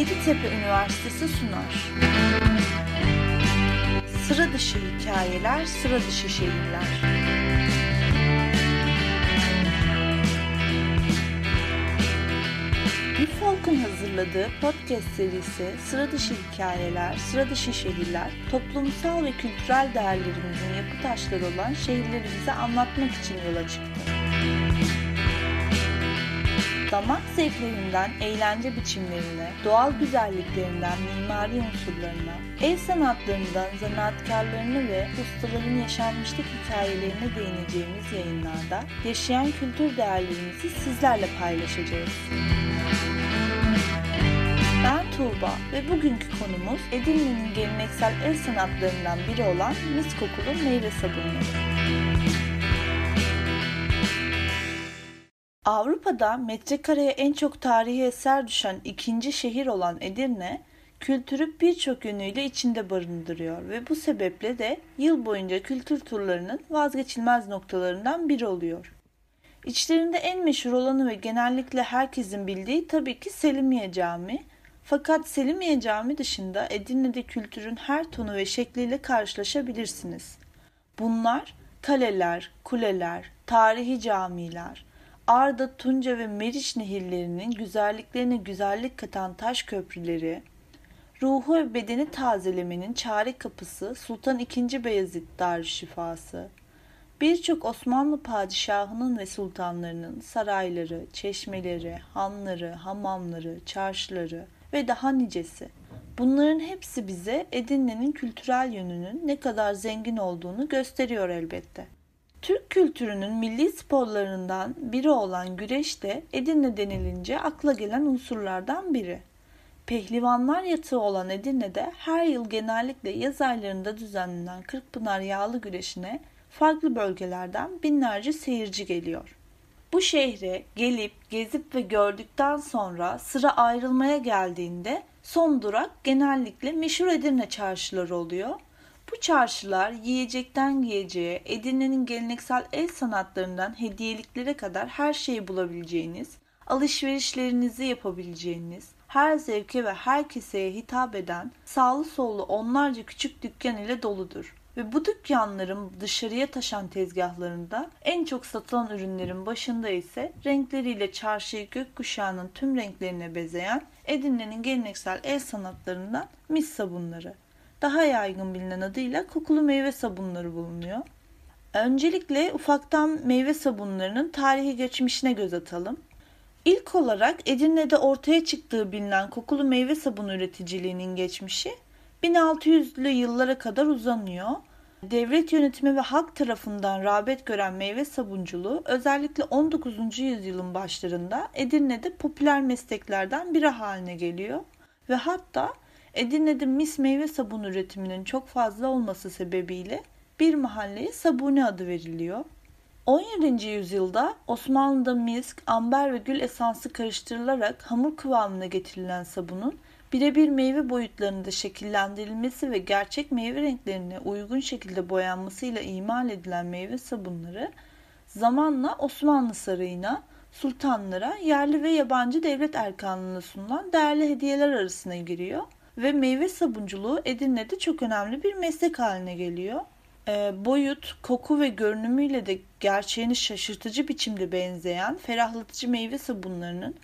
Yeditepe Üniversitesi sunar. Sıra dışı hikayeler, sıra dışı şehirler. Üfolk'un hazırladığı podcast serisi Sıra Dışı Hikayeler, Sıra Dışı Şehirler, toplumsal ve kültürel değerlerimizin yapı taşları olan şehirlerimizi anlatmak için yola çıktı damak zevklerinden eğlence biçimlerine, doğal güzelliklerinden mimari unsurlarına, el sanatlarından zanaatkarlarını ve ustaların yaşanmışlık hikayelerine değineceğimiz yayınlarda yaşayan kültür değerlerimizi sizlerle paylaşacağız. Ben Tuğba ve bugünkü konumuz Edirne'nin geleneksel el sanatlarından biri olan mis kokulu meyve sabunları. Avrupa'da metrekareye en çok tarihi eser düşen ikinci şehir olan Edirne, kültürü birçok yönüyle içinde barındırıyor ve bu sebeple de yıl boyunca kültür turlarının vazgeçilmez noktalarından biri oluyor. İçlerinde en meşhur olanı ve genellikle herkesin bildiği tabii ki Selimiye Camii. Fakat Selimiye Camii dışında Edirne'de kültürün her tonu ve şekliyle karşılaşabilirsiniz. Bunlar kaleler, kuleler, tarihi camiler, Arda, Tunca ve Meriç nehirlerinin güzelliklerine güzellik katan taş köprüleri, ruhu ve bedeni tazelemenin çare kapısı Sultan II. Beyazıt Darüşşifası, birçok Osmanlı padişahının ve sultanlarının sarayları, çeşmeleri, hanları, hamamları, çarşıları ve daha nicesi. Bunların hepsi bize Edirne'nin kültürel yönünün ne kadar zengin olduğunu gösteriyor elbette. Türk kültürünün milli sporlarından biri olan güreş de Edirne denilince akla gelen unsurlardan biri. Pehlivanlar yatağı olan Edirne'de her yıl genellikle yaz aylarında düzenlenen Kırkpınar yağlı güreşine farklı bölgelerden binlerce seyirci geliyor. Bu şehre gelip, gezip ve gördükten sonra sıra ayrılmaya geldiğinde son durak genellikle meşhur Edirne çarşıları oluyor bu çarşılar yiyecekten giyeceğe, Edirne'nin geleneksel el sanatlarından hediyeliklere kadar her şeyi bulabileceğiniz, alışverişlerinizi yapabileceğiniz, her zevke ve her keseye hitap eden sağlı sollu onlarca küçük dükkan ile doludur. Ve bu dükkanların dışarıya taşan tezgahlarında en çok satılan ürünlerin başında ise renkleriyle çarşıyı gökkuşağının tüm renklerine bezeyen Edirne'nin geleneksel el sanatlarından mis sabunları daha yaygın bilinen adıyla kokulu meyve sabunları bulunuyor. Öncelikle ufaktan meyve sabunlarının tarihi geçmişine göz atalım. İlk olarak Edirne'de ortaya çıktığı bilinen kokulu meyve sabunu üreticiliğinin geçmişi 1600'lü yıllara kadar uzanıyor. Devlet yönetimi ve halk tarafından rağbet gören meyve sabunculuğu özellikle 19. yüzyılın başlarında Edirne'de popüler mesleklerden biri haline geliyor ve hatta Edirne'de mis meyve sabun üretiminin çok fazla olması sebebiyle bir mahalleye Sabuni adı veriliyor. 17. yüzyılda Osmanlı'da misk, amber ve gül esansı karıştırılarak hamur kıvamına getirilen sabunun birebir meyve boyutlarında şekillendirilmesi ve gerçek meyve renklerine uygun şekilde boyanmasıyla imal edilen meyve sabunları zamanla Osmanlı sarayına, sultanlara, yerli ve yabancı devlet erkanlığına sunulan değerli hediyeler arasına giriyor ve meyve sabunculuğu Edirne'de çok önemli bir meslek haline geliyor. E, boyut, koku ve görünümüyle de gerçeğini şaşırtıcı biçimde benzeyen ferahlatıcı meyve sabunlarının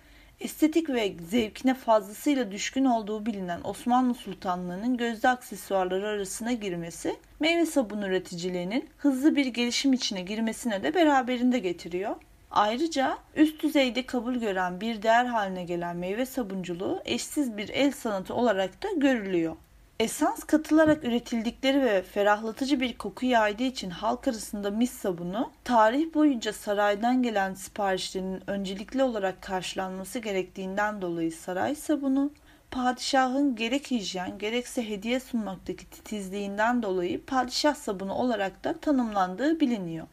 estetik ve zevkine fazlasıyla düşkün olduğu bilinen Osmanlı sultanlığının gözde aksesuarları arasına girmesi, meyve sabun üreticiliğinin hızlı bir gelişim içine girmesine de beraberinde getiriyor. Ayrıca üst düzeyde kabul gören bir değer haline gelen meyve sabunculuğu eşsiz bir el sanatı olarak da görülüyor. Esans katılarak üretildikleri ve ferahlatıcı bir koku yaydığı için halk arasında mis sabunu, tarih boyunca saraydan gelen siparişlerin öncelikli olarak karşılanması gerektiğinden dolayı saray sabunu, padişahın gerek hijyen gerekse hediye sunmaktaki titizliğinden dolayı padişah sabunu olarak da tanımlandığı biliniyor.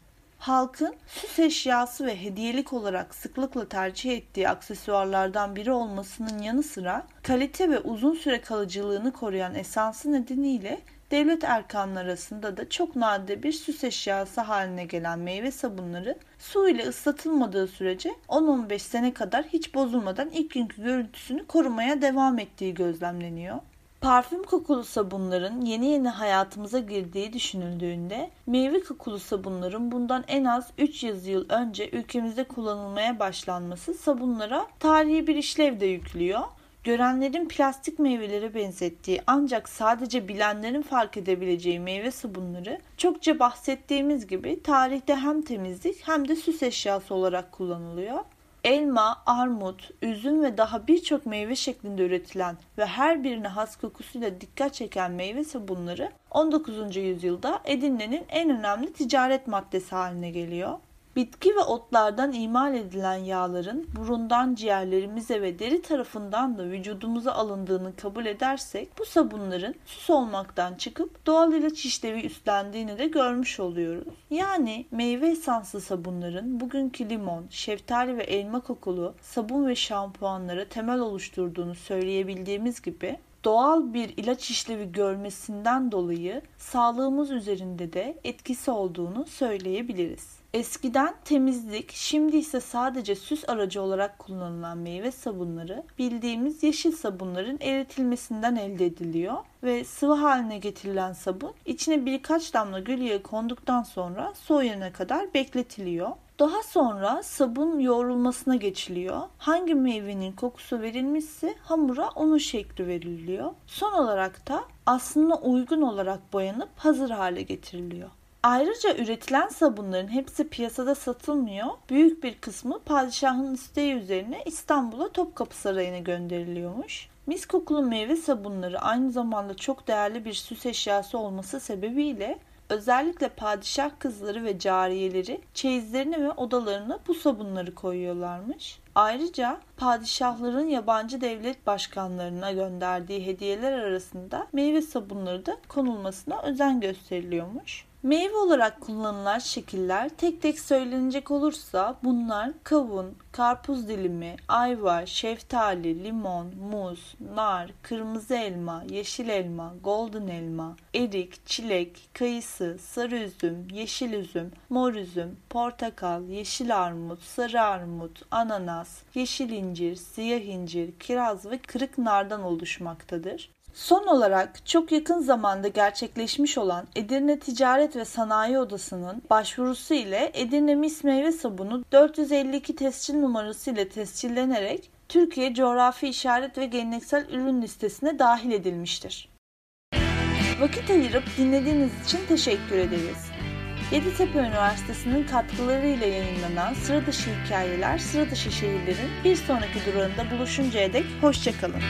Halkın süs eşyası ve hediyelik olarak sıklıkla tercih ettiği aksesuarlardan biri olmasının yanı sıra kalite ve uzun süre kalıcılığını koruyan esansı nedeniyle devlet erkanları arasında da çok nadir bir süs eşyası haline gelen meyve sabunları su ile ıslatılmadığı sürece 10-15 sene kadar hiç bozulmadan ilk günkü görüntüsünü korumaya devam ettiği gözlemleniyor. Parfüm kokulu sabunların yeni yeni hayatımıza girdiği düşünüldüğünde meyve kokulu sabunların bundan en az 300 yıl önce ülkemizde kullanılmaya başlanması sabunlara tarihi bir işlev de yüklüyor. Görenlerin plastik meyvelere benzettiği ancak sadece bilenlerin fark edebileceği meyve sabunları çokça bahsettiğimiz gibi tarihte hem temizlik hem de süs eşyası olarak kullanılıyor elma, armut, üzüm ve daha birçok meyve şeklinde üretilen ve her birine has kokusuyla dikkat çeken meyve sabunları 19. yüzyılda Edirne'nin en önemli ticaret maddesi haline geliyor. Bitki ve otlardan imal edilen yağların burundan ciğerlerimize ve deri tarafından da vücudumuza alındığını kabul edersek bu sabunların süs olmaktan çıkıp doğal ilaç işlevi üstlendiğini de görmüş oluyoruz. Yani meyve esanslı sabunların bugünkü limon, şeftali ve elma kokulu sabun ve şampuanlara temel oluşturduğunu söyleyebildiğimiz gibi doğal bir ilaç işlevi görmesinden dolayı sağlığımız üzerinde de etkisi olduğunu söyleyebiliriz. Eskiden temizlik, şimdi ise sadece süs aracı olarak kullanılan meyve sabunları bildiğimiz yeşil sabunların eritilmesinden elde ediliyor ve sıvı haline getirilen sabun içine birkaç damla gül yağı konduktan sonra soğuyana kadar bekletiliyor. Daha sonra sabun yoğrulmasına geçiliyor. Hangi meyvenin kokusu verilmişse hamura onun şekli veriliyor. Son olarak da aslında uygun olarak boyanıp hazır hale getiriliyor. Ayrıca üretilen sabunların hepsi piyasada satılmıyor. Büyük bir kısmı padişahın isteği üzerine İstanbul'a Topkapı Sarayı'na gönderiliyormuş. Mis kokulu meyve sabunları aynı zamanda çok değerli bir süs eşyası olması sebebiyle özellikle padişah kızları ve cariyeleri çeyizlerini ve odalarına bu sabunları koyuyorlarmış. Ayrıca padişahların yabancı devlet başkanlarına gönderdiği hediyeler arasında meyve sabunları da konulmasına özen gösteriliyormuş. Meyve olarak kullanılan şekiller tek tek söylenecek olursa bunlar kavun, karpuz dilimi, ayva, şeftali, limon, muz, nar, kırmızı elma, yeşil elma, golden elma, erik, çilek, kayısı, sarı üzüm, yeşil üzüm, mor üzüm, portakal, yeşil armut, sarı armut, ananas, yeşil incir, siyah incir, kiraz ve kırık nardan oluşmaktadır. Son olarak çok yakın zamanda gerçekleşmiş olan Edirne Ticaret ve Sanayi Odası'nın başvurusu ile Edirne Mis Meyve Sabunu 452 tescil numarası ile tescillenerek Türkiye Coğrafi İşaret ve Geleneksel Ürün Listesi'ne dahil edilmiştir. Vakit ayırıp dinlediğiniz için teşekkür ederiz. Yeditepe Üniversitesi'nin katkılarıyla yayınlanan Sıra Dışı Hikayeler, Sıra Dışı Şehirlerin bir sonraki durağında buluşuncaya dek hoşçakalın.